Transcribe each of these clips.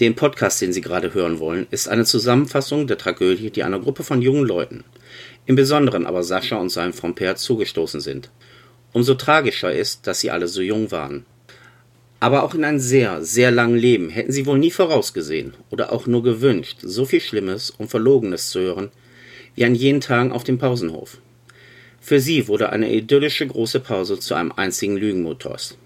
Den Podcast, den Sie gerade hören wollen, ist eine Zusammenfassung der Tragödie, die einer Gruppe von jungen Leuten, im Besonderen aber Sascha und seinem Fromper zugestoßen sind. Umso tragischer ist, dass sie alle so jung waren. Aber auch in einem sehr, sehr langen Leben hätten sie wohl nie vorausgesehen oder auch nur gewünscht, so viel Schlimmes und Verlogenes zu hören, wie an jenen Tagen auf dem Pausenhof. Für sie wurde eine idyllische große Pause zu einem einzigen Lügenmotors.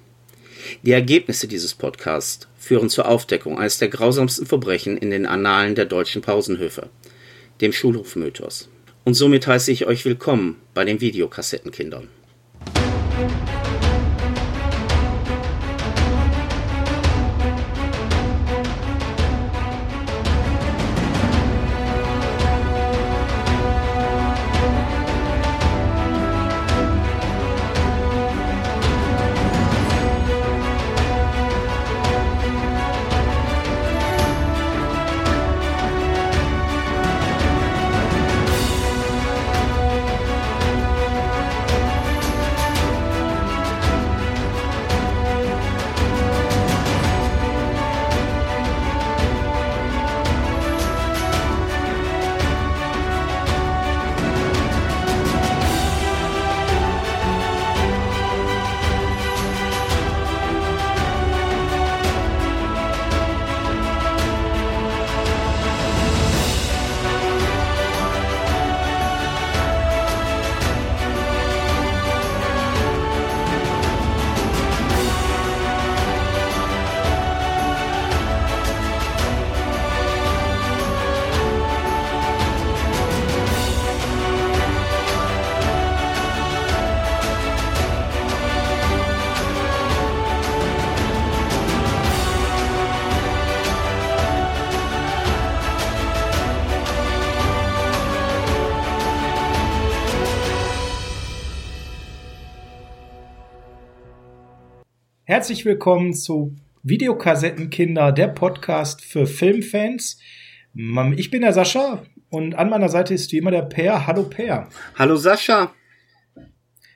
Die Ergebnisse dieses Podcasts führen zur Aufdeckung eines der grausamsten Verbrechen in den Annalen der deutschen Pausenhöfe, dem Schulhofmythos. Und somit heiße ich euch willkommen bei den Videokassettenkindern. Herzlich willkommen zu Videokassettenkinder, der Podcast für Filmfans. Ich bin der Sascha und an meiner Seite ist wie immer der Per. Hallo Per. Hallo Sascha.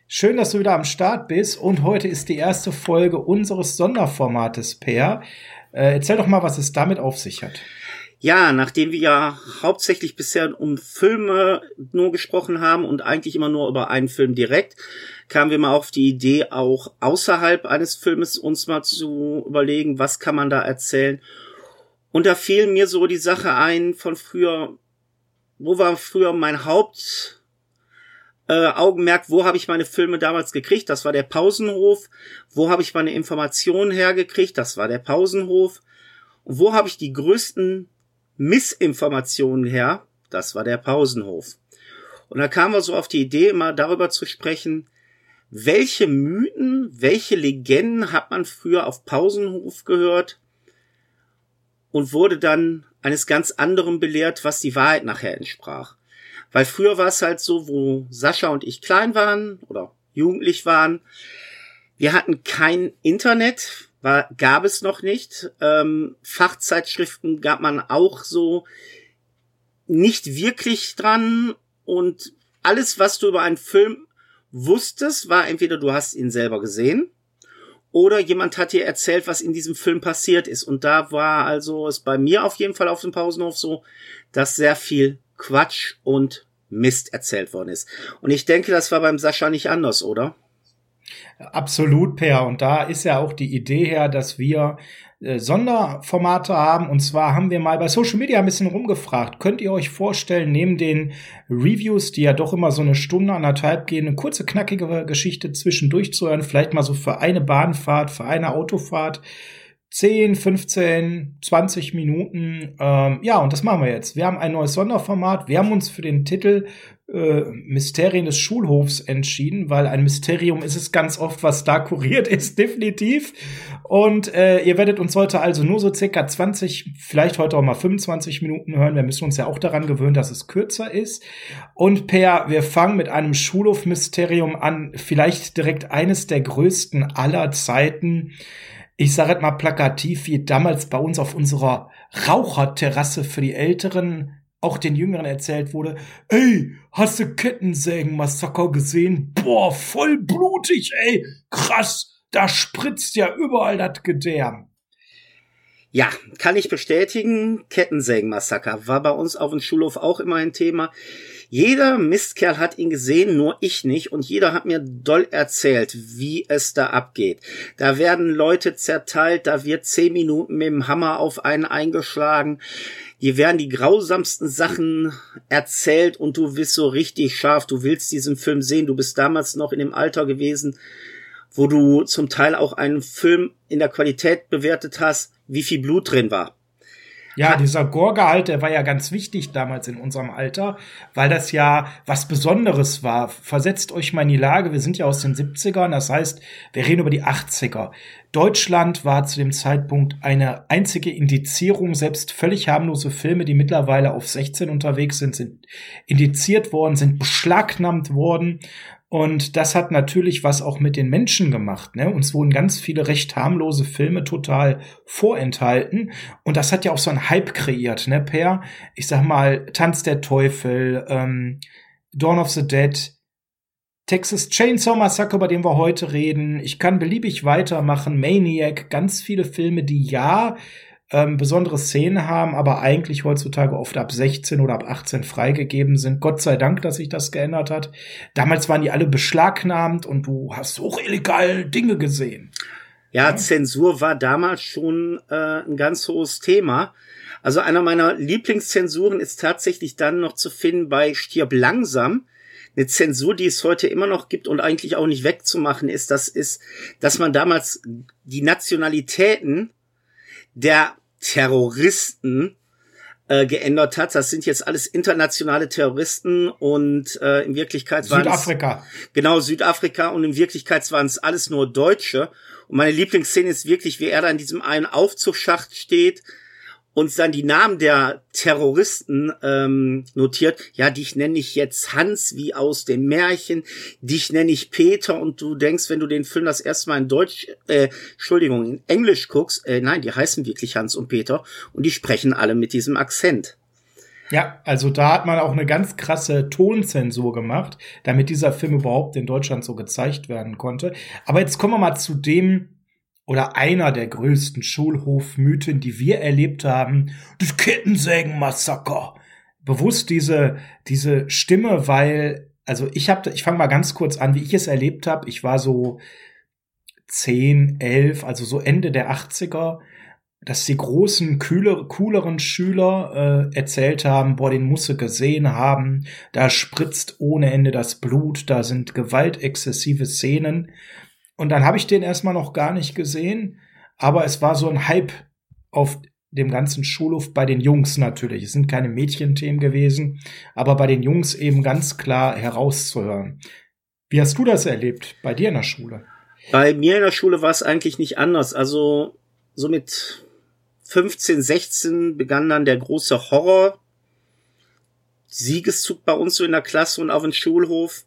Schön, dass du wieder am Start bist und heute ist die erste Folge unseres Sonderformates Per. Äh, erzähl doch mal, was es damit auf sich hat. Ja, nachdem wir ja hauptsächlich bisher um Filme nur gesprochen haben und eigentlich immer nur über einen Film direkt, kamen wir mal auf die Idee, auch außerhalb eines Filmes uns mal zu überlegen, was kann man da erzählen. Und da fiel mir so die Sache ein von früher, wo war früher mein Haupt äh, Augenmerk, wo habe ich meine Filme damals gekriegt? Das war der Pausenhof. Wo habe ich meine Informationen hergekriegt? Das war der Pausenhof. Und wo habe ich die größten Missinformationen her? Das war der Pausenhof. Und da kamen wir so auf die Idee, mal darüber zu sprechen, welche Mythen, welche Legenden hat man früher auf Pausenhof gehört und wurde dann eines ganz anderen belehrt, was die Wahrheit nachher entsprach. Weil früher war es halt so, wo Sascha und ich klein waren oder jugendlich waren, wir hatten kein Internet, war, gab es noch nicht. Ähm, Fachzeitschriften gab man auch so nicht wirklich dran und alles, was du über einen Film wusstest, war entweder du hast ihn selber gesehen oder jemand hat dir erzählt, was in diesem Film passiert ist. Und da war also es bei mir auf jeden Fall auf dem Pausenhof so, dass sehr viel Quatsch und Mist erzählt worden ist. Und ich denke, das war beim Sascha nicht anders, oder? Absolut, Per. Und da ist ja auch die Idee her, dass wir äh, Sonderformate haben. Und zwar haben wir mal bei Social Media ein bisschen rumgefragt. Könnt ihr euch vorstellen, neben den Reviews, die ja doch immer so eine Stunde, anderthalb gehen, eine kurze, knackige Geschichte zwischendurch zu hören, vielleicht mal so für eine Bahnfahrt, für eine Autofahrt, 10, 15, 20 Minuten. Ähm, ja, und das machen wir jetzt. Wir haben ein neues Sonderformat. Wir haben uns für den Titel äh, Mysterien des Schulhofs entschieden, weil ein Mysterium ist es ganz oft, was da kuriert ist, definitiv. Und äh, ihr werdet uns heute also nur so circa 20, vielleicht heute auch mal 25 Minuten hören. Wir müssen uns ja auch daran gewöhnen, dass es kürzer ist. Und Per, wir fangen mit einem Schulhof-Mysterium an. Vielleicht direkt eines der größten aller Zeiten ich sage mal plakativ, wie damals bei uns auf unserer Raucherterrasse für die Älteren, auch den Jüngeren erzählt wurde, ey, hast du Kettensägen-Massaker gesehen? Boah, voll blutig, ey, krass, da spritzt ja überall das Gedärm. Ja, kann ich bestätigen. Kettensägenmassaker war bei uns auf dem Schulhof auch immer ein Thema. Jeder Mistkerl hat ihn gesehen, nur ich nicht. Und jeder hat mir doll erzählt, wie es da abgeht. Da werden Leute zerteilt, da wird zehn Minuten mit dem Hammer auf einen eingeschlagen. Hier werden die grausamsten Sachen erzählt und du bist so richtig scharf. Du willst diesen Film sehen. Du bist damals noch in dem Alter gewesen, wo du zum Teil auch einen Film in der Qualität bewertet hast, wie viel Blut drin war. Ja, dieser Gorgehalt, der war ja ganz wichtig damals in unserem Alter, weil das ja was Besonderes war. Versetzt euch mal in die Lage, wir sind ja aus den 70ern, das heißt, wir reden über die 80er. Deutschland war zu dem Zeitpunkt eine einzige Indizierung, selbst völlig harmlose Filme, die mittlerweile auf 16 unterwegs sind, sind indiziert worden, sind beschlagnahmt worden. Und das hat natürlich was auch mit den Menschen gemacht. Ne? Uns wurden ganz viele recht harmlose Filme total vorenthalten. Und das hat ja auch so einen Hype kreiert, ne, Per? Ich sag mal, Tanz der Teufel, ähm, Dawn of the Dead, Texas Chainsaw Massacre, über den wir heute reden. Ich kann beliebig weitermachen. Maniac, ganz viele Filme, die ja ähm, besondere Szenen haben, aber eigentlich heutzutage oft ab 16 oder ab 18 freigegeben sind. Gott sei Dank, dass sich das geändert hat. Damals waren die alle beschlagnahmt und du hast auch illegal Dinge gesehen. Ja, ja. Zensur war damals schon äh, ein ganz hohes Thema. Also einer meiner Lieblingszensuren ist tatsächlich dann noch zu finden bei Stirb langsam. Eine Zensur, die es heute immer noch gibt und eigentlich auch nicht wegzumachen ist, das ist, dass man damals die Nationalitäten der Terroristen äh, geändert hat. Das sind jetzt alles internationale Terroristen und äh, in Wirklichkeit waren Südafrika. Genau, Südafrika und in Wirklichkeit waren es alles nur Deutsche. Und meine Lieblingsszene ist wirklich, wie er da in diesem einen Aufzugsschacht steht, uns dann die Namen der Terroristen ähm, notiert. Ja, dich nenne ich jetzt Hans wie aus dem Märchen, dich nenne ich Peter und du denkst, wenn du den Film das erste Mal in Deutsch, äh, Entschuldigung, in Englisch guckst, äh, nein, die heißen wirklich Hans und Peter und die sprechen alle mit diesem Akzent. Ja, also da hat man auch eine ganz krasse Tonzensur gemacht, damit dieser Film überhaupt in Deutschland so gezeigt werden konnte. Aber jetzt kommen wir mal zu dem, oder einer der größten Schulhofmythen, die wir erlebt haben, das Kettensägenmassaker. Bewusst diese, diese Stimme, weil, also ich habe, ich fange mal ganz kurz an, wie ich es erlebt habe. Ich war so zehn, elf, also so Ende der 80er, dass die großen, kühle, cooleren Schüler äh, erzählt haben, boah, den musst du gesehen haben, da spritzt ohne Ende das Blut, da sind gewaltexzessive Szenen. Und dann habe ich den erstmal noch gar nicht gesehen, aber es war so ein Hype auf dem ganzen Schulhof bei den Jungs natürlich. Es sind keine Mädchenthemen gewesen, aber bei den Jungs eben ganz klar herauszuhören. Wie hast du das erlebt bei dir in der Schule? Bei mir in der Schule war es eigentlich nicht anders. Also so mit 15, 16 begann dann der große Horror. Siegeszug bei uns so in der Klasse und auf dem Schulhof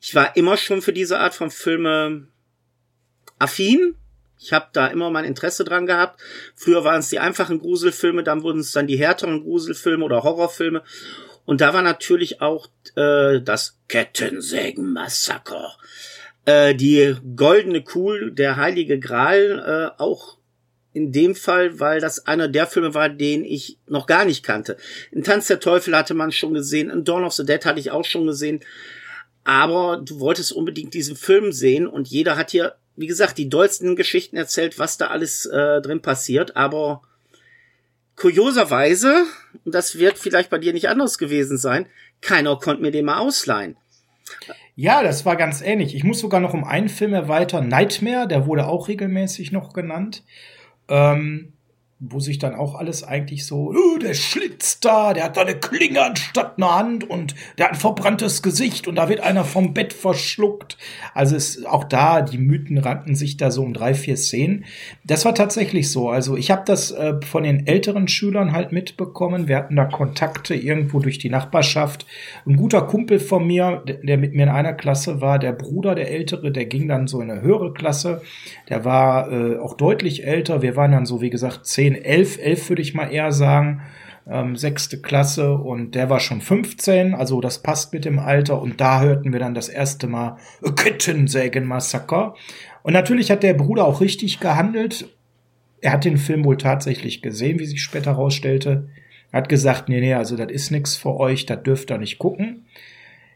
ich war immer schon für diese Art von Filme affin. Ich habe da immer mein Interesse dran gehabt. Früher waren es die einfachen Gruselfilme, dann wurden es dann die härteren Gruselfilme oder Horrorfilme. Und da war natürlich auch äh, das Kettensägen-Massaker. Äh, die goldene Kuhl, der heilige Gral, äh, auch in dem Fall, weil das einer der Filme war, den ich noch gar nicht kannte. In Tanz der Teufel hatte man schon gesehen, in Dawn of the Dead hatte ich auch schon gesehen aber du wolltest unbedingt diesen Film sehen und jeder hat hier, wie gesagt, die dollsten Geschichten erzählt, was da alles äh, drin passiert, aber kurioserweise, und das wird vielleicht bei dir nicht anders gewesen sein, keiner konnte mir den mal ausleihen. Ja, das war ganz ähnlich. Ich muss sogar noch um einen Film erweitern. Nightmare, der wurde auch regelmäßig noch genannt. Ähm, wo sich dann auch alles eigentlich so, oh, der schlitzt da, der hat da eine Klinge anstatt einer Hand und der hat ein verbranntes Gesicht und da wird einer vom Bett verschluckt. Also ist auch da, die Mythen ranken sich da so um drei, vier Szenen. Das war tatsächlich so. Also ich habe das äh, von den älteren Schülern halt mitbekommen. Wir hatten da Kontakte irgendwo durch die Nachbarschaft. Ein guter Kumpel von mir, der, der mit mir in einer Klasse war, der Bruder, der Ältere, der ging dann so in eine höhere Klasse. Der war äh, auch deutlich älter. Wir waren dann so, wie gesagt, zehn 10, 11, 11 würde ich mal eher sagen, ähm, sechste Klasse und der war schon 15, also das passt mit dem Alter und da hörten wir dann das erste Mal Kettensägen-Massaker. Und natürlich hat der Bruder auch richtig gehandelt. Er hat den Film wohl tatsächlich gesehen, wie sich später herausstellte. Hat gesagt, nee, nee, also das ist nix für euch, das dürft ihr nicht gucken.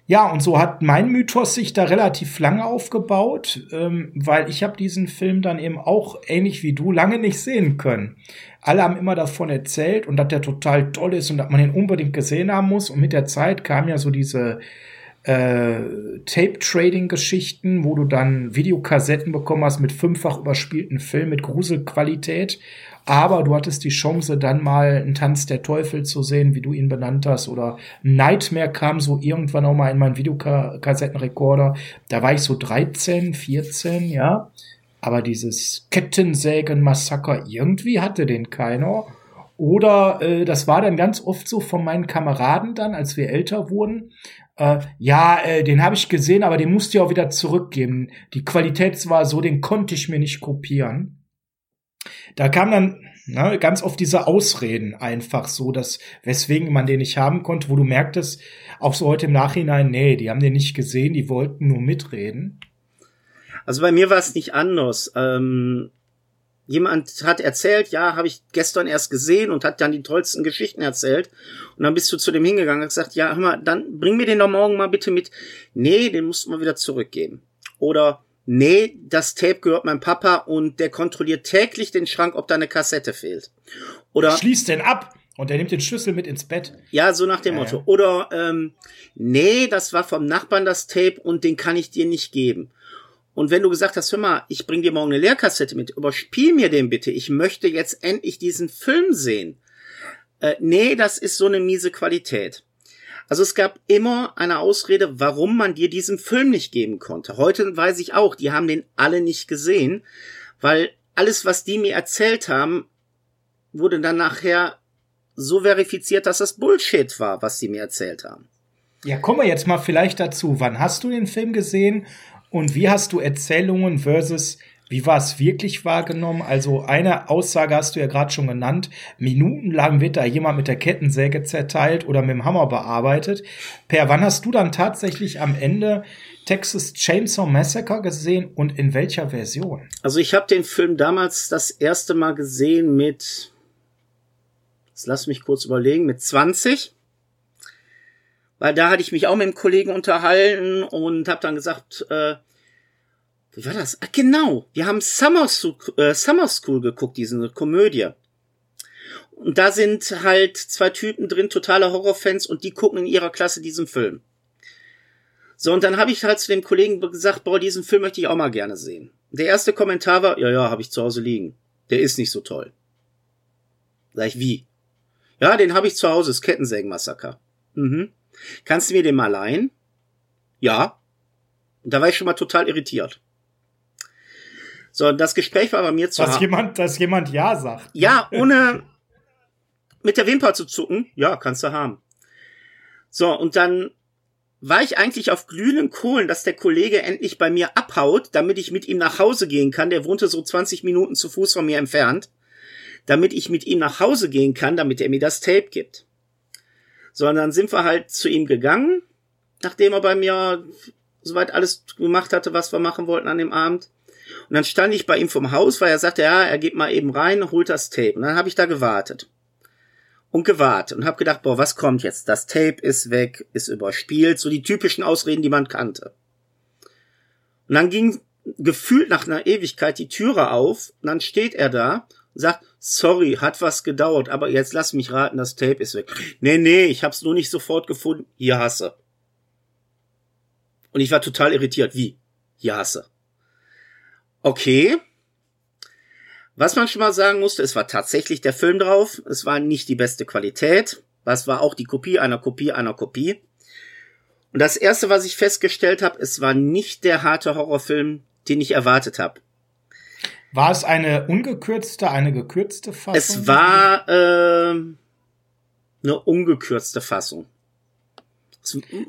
Ja, und so hat mein Mythos sich da relativ lange aufgebaut, ähm, weil ich habe diesen Film dann eben auch ähnlich wie du lange nicht sehen können. Alle haben immer davon erzählt und dass der total toll ist und dass man ihn unbedingt gesehen haben muss. Und mit der Zeit kam ja so diese äh, Tape-Trading-Geschichten, wo du dann Videokassetten bekommen hast mit fünffach überspielten Film mit Gruselqualität. Aber du hattest die Chance, dann mal einen Tanz der Teufel zu sehen, wie du ihn benannt hast. Oder Nightmare kam so irgendwann auch mal in meinen Videokassettenrekorder. Da war ich so 13, 14, ja. Aber dieses Kettensägen-Massaker, irgendwie hatte den keiner. Oder äh, das war dann ganz oft so von meinen Kameraden dann, als wir älter wurden. Äh, ja, äh, den habe ich gesehen, aber den musste ich auch wieder zurückgeben. Die Qualität war so, den konnte ich mir nicht kopieren. Da kam dann ne, ganz oft diese Ausreden einfach so, dass weswegen man den nicht haben konnte, wo du merktest, auch so heute im Nachhinein, nee, die haben den nicht gesehen, die wollten nur mitreden. Also bei mir war es nicht anders. Ähm, jemand hat erzählt, ja, habe ich gestern erst gesehen und hat dann die tollsten Geschichten erzählt. Und dann bist du zu dem hingegangen und gesagt, ja, hör mal, dann bring mir den doch morgen mal bitte mit. Nee, den musst du mal wieder zurückgeben. Oder nee, das Tape gehört meinem Papa und der kontrolliert täglich den Schrank, ob da eine Kassette fehlt. Oder schließt den ab und der nimmt den Schlüssel mit ins Bett. Ja, so nach dem äh. Motto. Oder ähm, nee, das war vom Nachbarn das Tape und den kann ich dir nicht geben. Und wenn du gesagt hast, hör mal, ich bring dir morgen eine Leerkassette mit, überspiel mir den bitte, ich möchte jetzt endlich diesen Film sehen. Äh, nee, das ist so eine miese Qualität. Also es gab immer eine Ausrede, warum man dir diesen Film nicht geben konnte. Heute weiß ich auch, die haben den alle nicht gesehen, weil alles, was die mir erzählt haben, wurde dann nachher so verifiziert, dass das Bullshit war, was sie mir erzählt haben. Ja, kommen wir jetzt mal vielleicht dazu. Wann hast du den Film gesehen und wie hast du Erzählungen versus wie war es wirklich wahrgenommen? Also eine Aussage hast du ja gerade schon genannt. Minutenlang wird da jemand mit der Kettensäge zerteilt oder mit dem Hammer bearbeitet. Per, wann hast du dann tatsächlich am Ende Texas Chainsaw Massacre gesehen und in welcher Version? Also ich habe den Film damals das erste Mal gesehen mit, jetzt lass mich kurz überlegen, mit 20 weil da hatte ich mich auch mit dem Kollegen unterhalten und habe dann gesagt, äh, wie war das? Ach, genau. Wir haben Summer, äh, Summer School geguckt, diese Komödie. Und da sind halt zwei Typen drin, totale Horrorfans, und die gucken in ihrer Klasse diesen Film. So, und dann habe ich halt zu dem Kollegen gesagt, boah, diesen Film möchte ich auch mal gerne sehen. Der erste Kommentar war, ja, ja, habe ich zu Hause liegen. Der ist nicht so toll. Sag ich, wie? Ja, den habe ich zu Hause, das Kettensägenmassaker. Mhm. Kannst du mir den mal leihen? Ja. Und da war ich schon mal total irritiert. So, das Gespräch war bei mir zu Dass jemand, dass jemand Ja sagt. Ja, ohne mit der Wimper zu zucken. Ja, kannst du haben. So, und dann war ich eigentlich auf glühenden Kohlen, dass der Kollege endlich bei mir abhaut, damit ich mit ihm nach Hause gehen kann. Der wohnte so 20 Minuten zu Fuß von mir entfernt. Damit ich mit ihm nach Hause gehen kann, damit er mir das Tape gibt. So, und dann sind wir halt zu ihm gegangen, nachdem er bei mir soweit alles gemacht hatte, was wir machen wollten an dem Abend. Und dann stand ich bei ihm vom Haus, weil er sagte, ja, er geht mal eben rein, holt das Tape. Und dann habe ich da gewartet. Und gewartet und habe gedacht, boah, was kommt jetzt? Das Tape ist weg, ist überspielt, so die typischen Ausreden, die man kannte. Und dann ging gefühlt nach einer Ewigkeit die Türe auf und dann steht er da und sagt, sorry, hat was gedauert, aber jetzt lass mich raten, das Tape ist weg. Nee, nee, ich hab's nur nicht sofort gefunden. Hier hasse. Und ich war total irritiert. Wie? Hier hasse. Okay. Was man schon mal sagen musste, es war tatsächlich der Film drauf. Es war nicht die beste Qualität. Was war auch die Kopie einer Kopie einer Kopie. Und das erste, was ich festgestellt habe, es war nicht der harte Horrorfilm, den ich erwartet habe. War es eine ungekürzte, eine gekürzte Fassung? Es war äh, eine ungekürzte Fassung.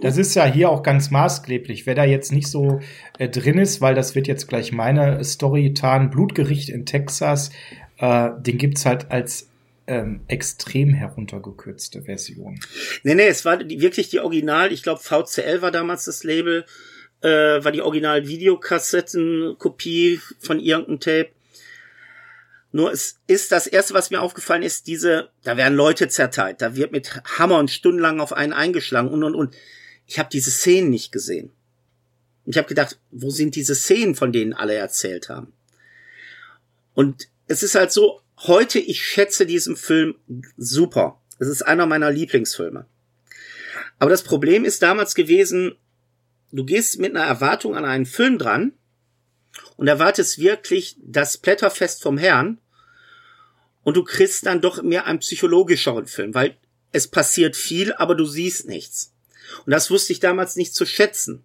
Das ist ja hier auch ganz maßgeblich. Wer da jetzt nicht so äh, drin ist, weil das wird jetzt gleich meine Story tarnen, Blutgericht in Texas, äh, den gibt's halt als ähm, extrem heruntergekürzte Version. Nee, nee, es war die, wirklich die Original, ich glaube VCL war damals das Label, äh, war die Original Videokassettenkopie von irgendeinem Tape. Nur es ist das erste, was mir aufgefallen ist, diese, da werden Leute zerteilt, da wird mit Hammer und stundenlang auf einen eingeschlagen und und und. Ich habe diese Szenen nicht gesehen. Ich habe gedacht, wo sind diese Szenen, von denen alle erzählt haben? Und es ist halt so, heute, ich schätze diesen Film super. Es ist einer meiner Lieblingsfilme. Aber das Problem ist damals gewesen, du gehst mit einer Erwartung an einen Film dran und erwartest wirklich das Blätterfest vom Herrn und du kriegst dann doch mehr einen psychologischeren Film, weil es passiert viel, aber du siehst nichts. Und das wusste ich damals nicht zu schätzen.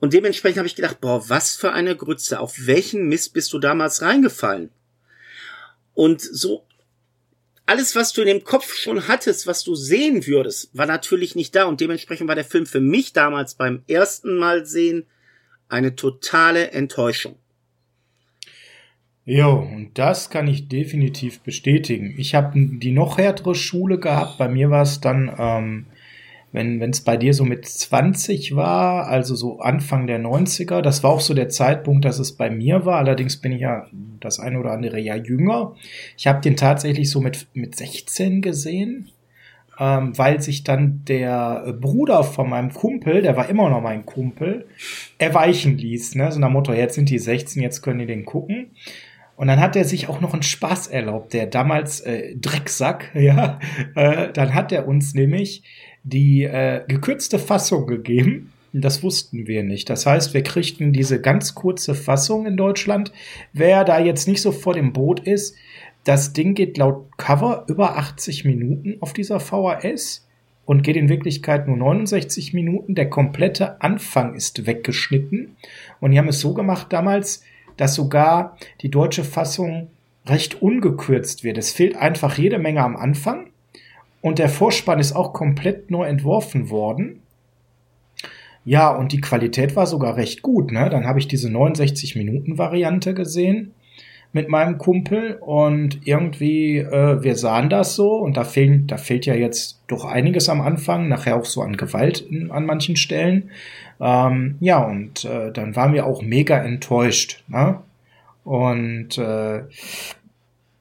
Und dementsprechend habe ich gedacht, boah, was für eine Grütze, auf welchen Mist bist du damals reingefallen? Und so alles, was du in dem Kopf schon hattest, was du sehen würdest, war natürlich nicht da und dementsprechend war der Film für mich damals beim ersten Mal sehen eine totale Enttäuschung. Jo, und das kann ich definitiv bestätigen. Ich habe die noch härtere Schule gehabt. Bei mir war es dann, ähm, wenn es bei dir so mit 20 war, also so Anfang der 90er, das war auch so der Zeitpunkt, dass es bei mir war. Allerdings bin ich ja das eine oder andere Jahr jünger. Ich habe den tatsächlich so mit, mit 16 gesehen ähm, weil sich dann der Bruder von meinem Kumpel, der war immer noch mein Kumpel, erweichen ließ. Ne? So nach Motto, jetzt sind die 16, jetzt können die den gucken. Und dann hat er sich auch noch einen Spaß erlaubt, der damals äh, Drecksack, ja. Äh, dann hat er uns nämlich die äh, gekürzte Fassung gegeben. Das wussten wir nicht. Das heißt, wir kriegten diese ganz kurze Fassung in Deutschland. Wer da jetzt nicht so vor dem Boot ist, das Ding geht laut Cover über 80 Minuten auf dieser VHS und geht in Wirklichkeit nur 69 Minuten. Der komplette Anfang ist weggeschnitten. Und die haben es so gemacht damals, dass sogar die deutsche Fassung recht ungekürzt wird. Es fehlt einfach jede Menge am Anfang. Und der Vorspann ist auch komplett neu entworfen worden. Ja, und die Qualität war sogar recht gut. Ne? Dann habe ich diese 69 Minuten Variante gesehen mit meinem Kumpel und irgendwie, äh, wir sahen das so und da fehlt, da fehlt ja jetzt doch einiges am Anfang, nachher auch so an Gewalt in, an manchen Stellen. Ähm, ja, und äh, dann waren wir auch mega enttäuscht. Ne? Und äh,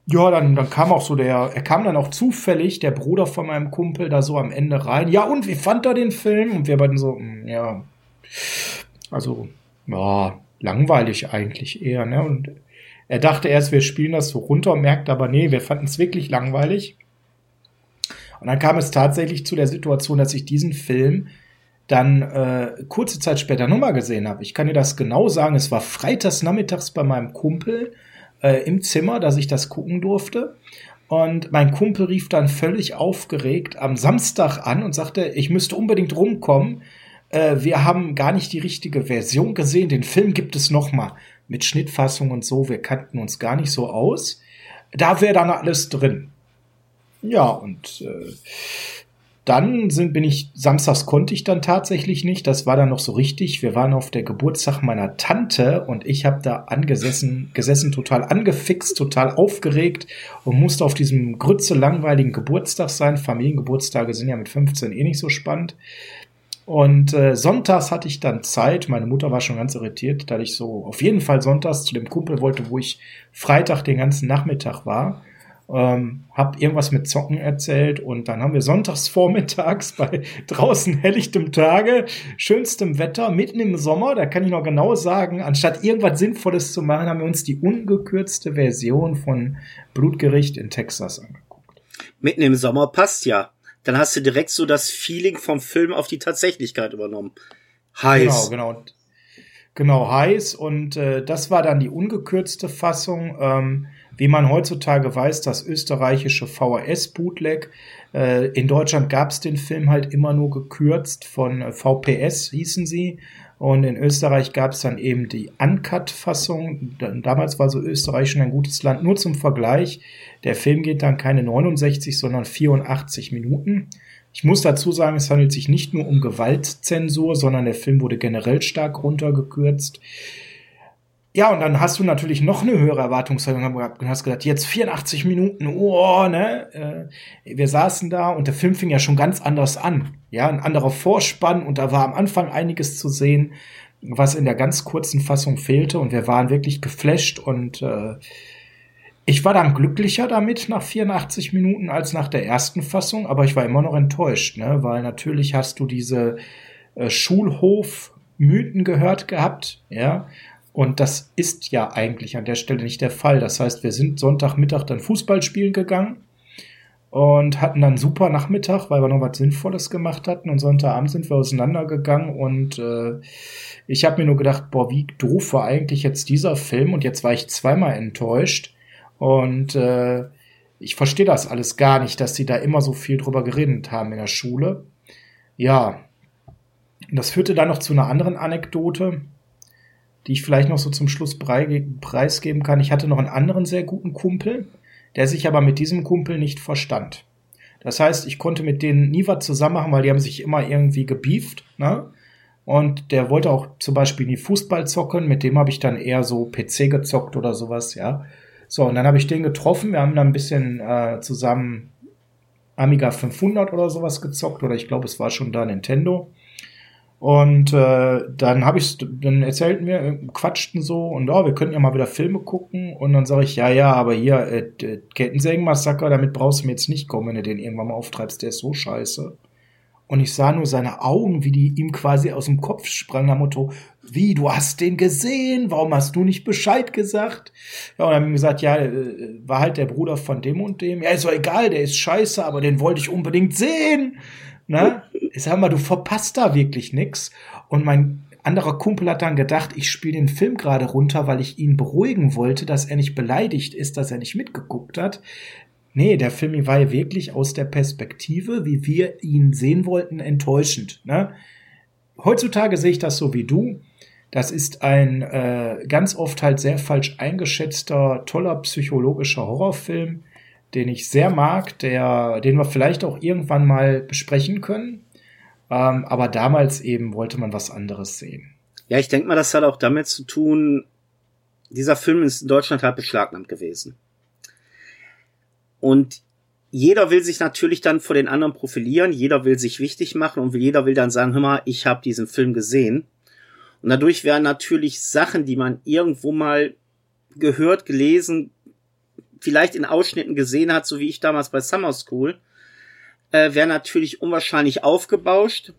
ja, dann, dann kam auch so der, er kam dann auch zufällig, der Bruder von meinem Kumpel, da so am Ende rein. Ja, und wie fand er den Film? Und wir beiden so, mh, hm, ja, also, ja, langweilig eigentlich eher, ne? Und er dachte erst, wir spielen das so runter, merkt aber, nee, wir fanden es wirklich langweilig. Und dann kam es tatsächlich zu der Situation, dass ich diesen Film dann äh, kurze Zeit später nochmal gesehen habe. Ich kann dir das genau sagen. Es war freitags nachmittags bei meinem Kumpel äh, im Zimmer, dass ich das gucken durfte. Und mein Kumpel rief dann völlig aufgeregt am Samstag an und sagte, ich müsste unbedingt rumkommen. Äh, wir haben gar nicht die richtige Version gesehen. Den Film gibt es nochmal mit Schnittfassung und so, wir kannten uns gar nicht so aus. Da wäre dann alles drin. Ja, und äh, dann sind, bin ich, samstags konnte ich dann tatsächlich nicht. Das war dann noch so richtig. Wir waren auf der Geburtstag meiner Tante und ich habe da angesessen, gesessen, total angefixt, total aufgeregt und musste auf diesem grütze langweiligen Geburtstag sein. Familiengeburtstage sind ja mit 15 eh nicht so spannend. Und äh, sonntags hatte ich dann Zeit. Meine Mutter war schon ganz irritiert, da ich so auf jeden Fall sonntags zu dem Kumpel wollte, wo ich Freitag den ganzen Nachmittag war. Ähm, hab irgendwas mit Zocken erzählt und dann haben wir sonntags vormittags bei draußen helllichtem Tage, schönstem Wetter, mitten im Sommer, da kann ich noch genau sagen, anstatt irgendwas Sinnvolles zu machen, haben wir uns die ungekürzte Version von Blutgericht in Texas angeguckt. Mitten im Sommer passt ja dann hast du direkt so das Feeling vom Film auf die Tatsächlichkeit übernommen. Heiß. Genau, genau. Genau, heiß. Und äh, das war dann die ungekürzte Fassung. Ähm, wie man heutzutage weiß, das österreichische VHS-Bootleg. Äh, in Deutschland gab es den Film halt immer nur gekürzt von äh, VPS, hießen sie. Und in Österreich gab es dann eben die Uncut-Fassung. Damals war so Österreich schon ein gutes Land. Nur zum Vergleich, der Film geht dann keine 69, sondern 84 Minuten. Ich muss dazu sagen, es handelt sich nicht nur um Gewaltzensur, sondern der Film wurde generell stark runtergekürzt. Ja, und dann hast du natürlich noch eine höhere Erwartungshaltung gehabt und hast gedacht, jetzt 84 Minuten, oh, ne? Äh, wir saßen da und der Film fing ja schon ganz anders an. Ja, ein anderer Vorspann und da war am Anfang einiges zu sehen, was in der ganz kurzen Fassung fehlte und wir waren wirklich geflasht und äh, Ich war dann glücklicher damit nach 84 Minuten als nach der ersten Fassung, aber ich war immer noch enttäuscht, ne? weil natürlich hast du diese äh, Schulhof-Mythen gehört gehabt, ja. Und das ist ja eigentlich an der Stelle nicht der Fall. Das heißt, wir sind Sonntagmittag dann Fußball spielen gegangen und hatten dann super Nachmittag, weil wir noch was Sinnvolles gemacht hatten. Und Sonntagabend sind wir auseinandergegangen und äh, ich habe mir nur gedacht, boah, wie doof war eigentlich jetzt dieser Film und jetzt war ich zweimal enttäuscht und äh, ich verstehe das alles gar nicht, dass sie da immer so viel drüber geredet haben in der Schule. Ja, das führte dann noch zu einer anderen Anekdote, die ich vielleicht noch so zum Schluss preisgeben kann. Ich hatte noch einen anderen sehr guten Kumpel, der sich aber mit diesem Kumpel nicht verstand. Das heißt, ich konnte mit denen nie was zusammen machen, weil die haben sich immer irgendwie gebieft. Ne? Und der wollte auch zum Beispiel nie Fußball zocken. Mit dem habe ich dann eher so PC gezockt oder sowas, ja. So, und dann habe ich den getroffen. Wir haben dann ein bisschen äh, zusammen Amiga 500 oder sowas gezockt. Oder ich glaube, es war schon da Nintendo. Und äh, dann habe ich, dann erzählten wir, quatschten so und oh, wir könnten ja mal wieder Filme gucken. Und dann sage ich, ja, ja, aber hier, äh, Kettensägen-Massaker, damit brauchst du mir jetzt nicht kommen, wenn du den irgendwann mal auftreibst, der ist so scheiße. Und ich sah nur seine Augen, wie die ihm quasi aus dem Kopf sprangen, am Motto, wie, du hast den gesehen, warum hast du nicht Bescheid gesagt? Ja, und dann haben gesagt, ja, äh, war halt der Bruder von dem und dem. Ja, ist doch egal, der ist scheiße, aber den wollte ich unbedingt sehen. Na? Ich sag mal, du verpasst da wirklich nix. Und mein anderer Kumpel hat dann gedacht, ich spiele den Film gerade runter, weil ich ihn beruhigen wollte, dass er nicht beleidigt ist, dass er nicht mitgeguckt hat. Nee, der Film war ja wirklich aus der Perspektive, wie wir ihn sehen wollten, enttäuschend. Ne? Heutzutage sehe ich das so wie du. Das ist ein äh, ganz oft halt sehr falsch eingeschätzter, toller psychologischer Horrorfilm, den ich sehr mag, der, den wir vielleicht auch irgendwann mal besprechen können. Ähm, aber damals eben wollte man was anderes sehen. Ja, ich denke mal, das hat auch damit zu tun, dieser Film ist in Deutschland halt beschlagnahmt gewesen. Und jeder will sich natürlich dann vor den anderen profilieren, jeder will sich wichtig machen und jeder will dann sagen, hör mal, ich habe diesen Film gesehen. Und dadurch werden natürlich Sachen, die man irgendwo mal gehört, gelesen, vielleicht in Ausschnitten gesehen hat, so wie ich damals bei Summer School, äh, wäre natürlich unwahrscheinlich aufgebauscht.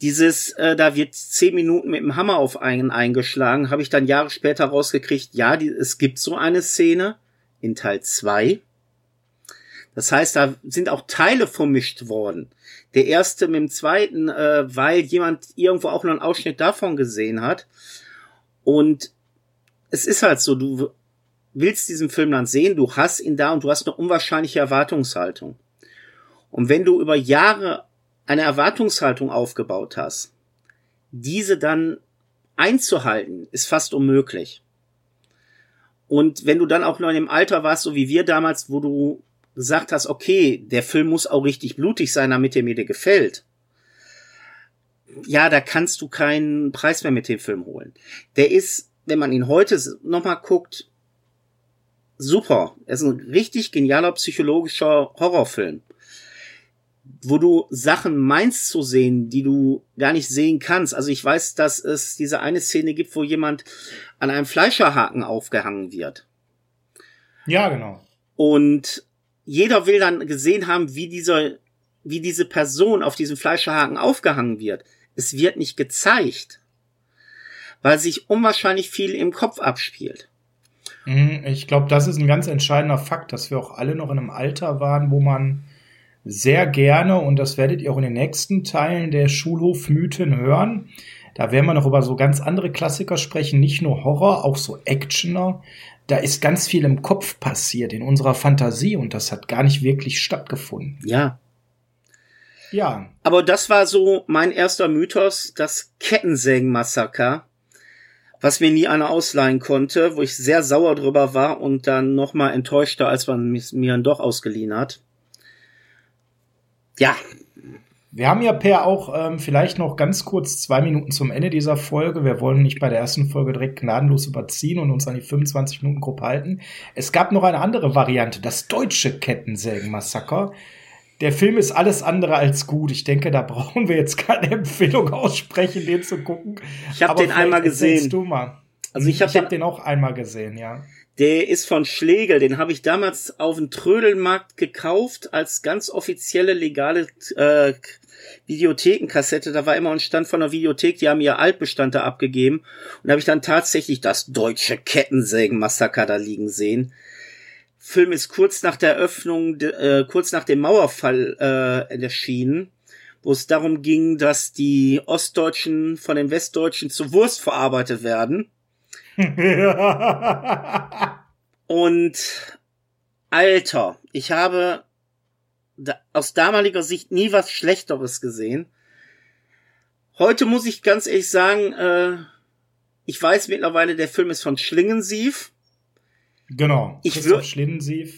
Dieses, äh, da wird zehn Minuten mit dem Hammer auf einen eingeschlagen, habe ich dann Jahre später rausgekriegt, ja, die, es gibt so eine Szene in Teil zwei das heißt, da sind auch Teile vermischt worden. Der erste mit dem zweiten, äh, weil jemand irgendwo auch noch einen Ausschnitt davon gesehen hat. Und es ist halt so, du willst diesen Film dann sehen, du hast ihn da und du hast eine unwahrscheinliche Erwartungshaltung. Und wenn du über Jahre eine Erwartungshaltung aufgebaut hast, diese dann einzuhalten, ist fast unmöglich. Und wenn du dann auch noch in dem Alter warst, so wie wir damals, wo du gesagt hast, okay, der Film muss auch richtig blutig sein, damit er mir dir gefällt, ja, da kannst du keinen Preis mehr mit dem Film holen. Der ist, wenn man ihn heute nochmal guckt, super. Er ist ein richtig genialer psychologischer Horrorfilm, wo du Sachen meinst zu sehen, die du gar nicht sehen kannst. Also ich weiß, dass es diese eine Szene gibt, wo jemand an einem Fleischerhaken aufgehangen wird. Ja, genau. Und jeder will dann gesehen haben, wie dieser, wie diese Person auf diesem Fleischerhaken aufgehangen wird. Es wird nicht gezeigt, weil sich unwahrscheinlich viel im Kopf abspielt. Mhm, ich glaube, das ist ein ganz entscheidender Fakt, dass wir auch alle noch in einem Alter waren, wo man sehr gerne, und das werdet ihr auch in den nächsten Teilen der Schulhofmythen hören, da werden wir noch über so ganz andere Klassiker sprechen, nicht nur Horror, auch so Actioner, da ist ganz viel im Kopf passiert, in unserer Fantasie und das hat gar nicht wirklich stattgefunden. Ja. Ja. Aber das war so mein erster Mythos, das Kettensägen-Massaker, was mir nie einer ausleihen konnte, wo ich sehr sauer drüber war und dann nochmal enttäuschter, als man mir dann doch ausgeliehen hat. Ja, wir haben ja Per auch ähm, vielleicht noch ganz kurz zwei Minuten zum Ende dieser Folge. Wir wollen nicht bei der ersten Folge direkt gnadenlos überziehen und uns an die 25 Minuten Gruppe halten. Es gab noch eine andere Variante, das deutsche Kettensägen-Massaker. Der Film ist alles andere als gut. Ich denke, da brauchen wir jetzt keine Empfehlung aussprechen, den zu gucken. Ich habe den einmal gesehen. Du mal. Also ich habe hab den auch einmal gesehen, ja. Der ist von Schlegel, den habe ich damals auf dem Trödelmarkt gekauft als ganz offizielle legale äh, Videothekenkassette. Da war immer ein Stand von der Videothek, die haben ihr Altbestand da abgegeben. Und da habe ich dann tatsächlich das deutsche Kettensägen-Massaker da liegen sehen. Film ist kurz nach der Öffnung, äh, kurz nach dem Mauerfall äh, erschienen, wo es darum ging, dass die Ostdeutschen von den Westdeutschen zu Wurst verarbeitet werden. Und Alter, ich habe da, aus damaliger Sicht nie was Schlechteres gesehen. Heute muss ich ganz ehrlich sagen, äh, ich weiß mittlerweile, der Film ist von Schlingensief. Genau. Ich, wür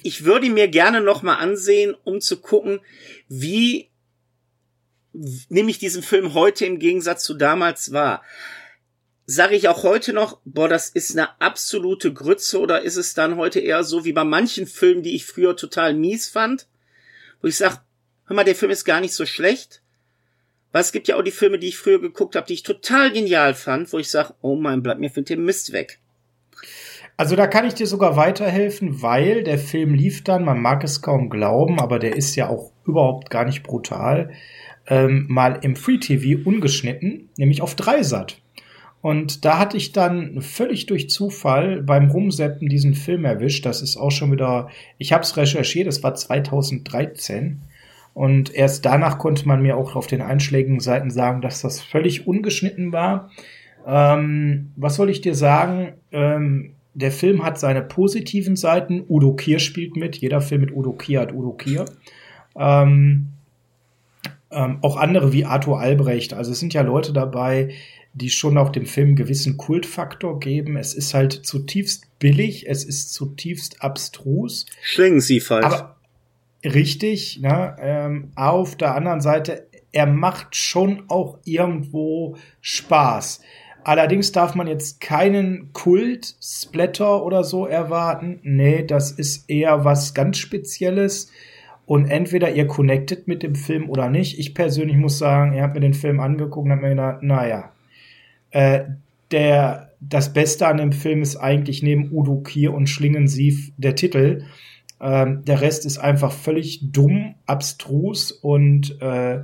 ich würde mir gerne noch mal ansehen, um zu gucken, wie nehme ich diesen Film heute im Gegensatz zu damals wahr sage ich auch heute noch, boah, das ist eine absolute Grütze oder ist es dann heute eher so wie bei manchen Filmen, die ich früher total mies fand, wo ich sag, hör mal, der Film ist gar nicht so schlecht. Weil es gibt ja auch die Filme, die ich früher geguckt habe, die ich total genial fand, wo ich sag, oh mein, bleib mir für den Mist weg. Also da kann ich dir sogar weiterhelfen, weil der Film lief dann, man mag es kaum glauben, aber der ist ja auch überhaupt gar nicht brutal, ähm, mal im Free TV ungeschnitten, nämlich auf Dreisat. Und da hatte ich dann völlig durch Zufall beim Rumseppen diesen Film erwischt. Das ist auch schon wieder, ich habe es recherchiert, es war 2013. Und erst danach konnte man mir auch auf den einschlägigen Seiten sagen, dass das völlig ungeschnitten war. Ähm, was soll ich dir sagen? Ähm, der Film hat seine positiven Seiten. Udo Kier spielt mit. Jeder Film mit Udo Kier hat Udo Kier. Ähm, ähm, auch andere wie Arthur Albrecht. Also es sind ja Leute dabei, die schon auch dem Film einen gewissen Kultfaktor geben. Es ist halt zutiefst billig, es ist zutiefst abstrus. Schlingen Sie falsch. Aber richtig, ne? Ähm, auf der anderen Seite, er macht schon auch irgendwo Spaß. Allerdings darf man jetzt keinen Kult-Splatter oder so erwarten. Nee, das ist eher was ganz Spezielles. Und entweder ihr connectet mit dem Film oder nicht. Ich persönlich muss sagen, ihr habt mir den Film angeguckt und habt mir gedacht, naja, äh, der, das Beste an dem Film ist eigentlich neben Udo Kier und Schlingensief der Titel. Ähm, der Rest ist einfach völlig dumm, abstrus und äh,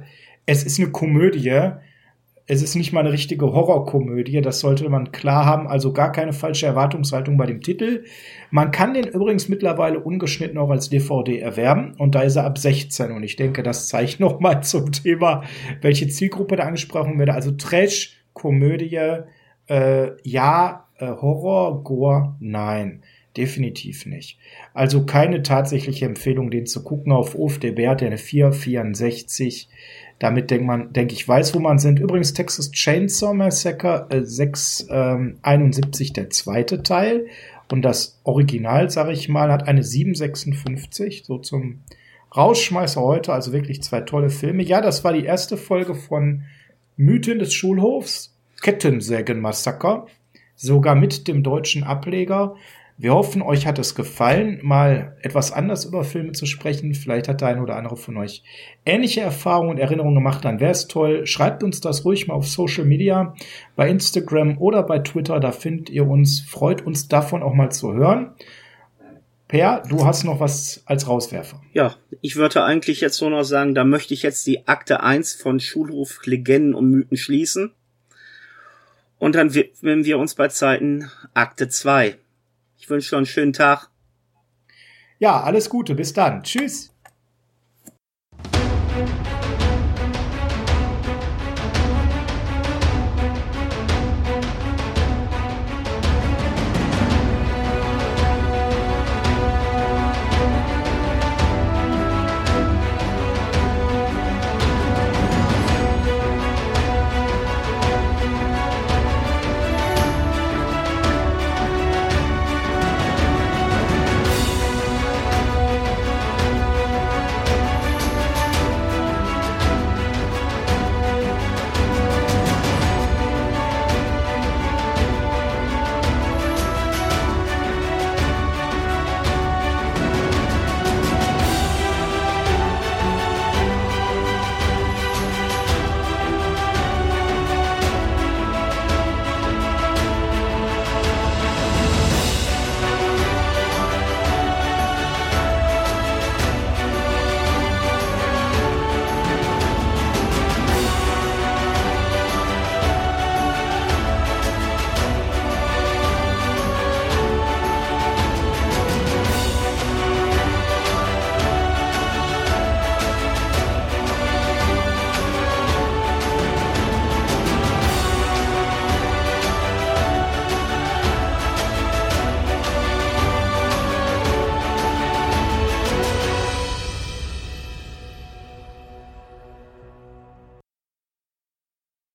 es ist eine Komödie. Es ist nicht mal eine richtige Horrorkomödie, das sollte man klar haben, also gar keine falsche Erwartungshaltung bei dem Titel. Man kann den übrigens mittlerweile ungeschnitten auch als DVD erwerben und da ist er ab 16 und ich denke, das zeigt nochmal zum Thema, welche Zielgruppe da angesprochen wird. Also Trash, Komödie, äh, ja, äh, Horror, Gore, nein. Definitiv nicht. Also keine tatsächliche Empfehlung, den zu gucken auf OFDB hat er eine 464. Damit denkt man, denke ich, weiß, wo man sind. Übrigens Texas Chainsaw Massacre äh, 671, ähm, der zweite Teil. Und das Original, sage ich mal, hat eine 756, so zum Rausschmeißer heute. Also wirklich zwei tolle Filme. Ja, das war die erste Folge von Mythen des Schulhofs, Kettensägenmassaker, sogar mit dem deutschen Ableger. Wir hoffen, euch hat es gefallen, mal etwas anders über Filme zu sprechen. Vielleicht hat der eine oder andere von euch ähnliche Erfahrungen und Erinnerungen gemacht, dann wäre es toll. Schreibt uns das ruhig mal auf Social Media, bei Instagram oder bei Twitter, da findet ihr uns. Freut uns davon auch mal zu hören. Per, du hast noch was als Rauswerfer. Ja, ich würde eigentlich jetzt nur noch sagen, da möchte ich jetzt die Akte 1 von Schulhof Legenden und Mythen schließen. Und dann widmen wir uns bei Zeiten Akte 2. Ich wünsche noch einen schönen Tag. Ja, alles Gute. Bis dann. Tschüss.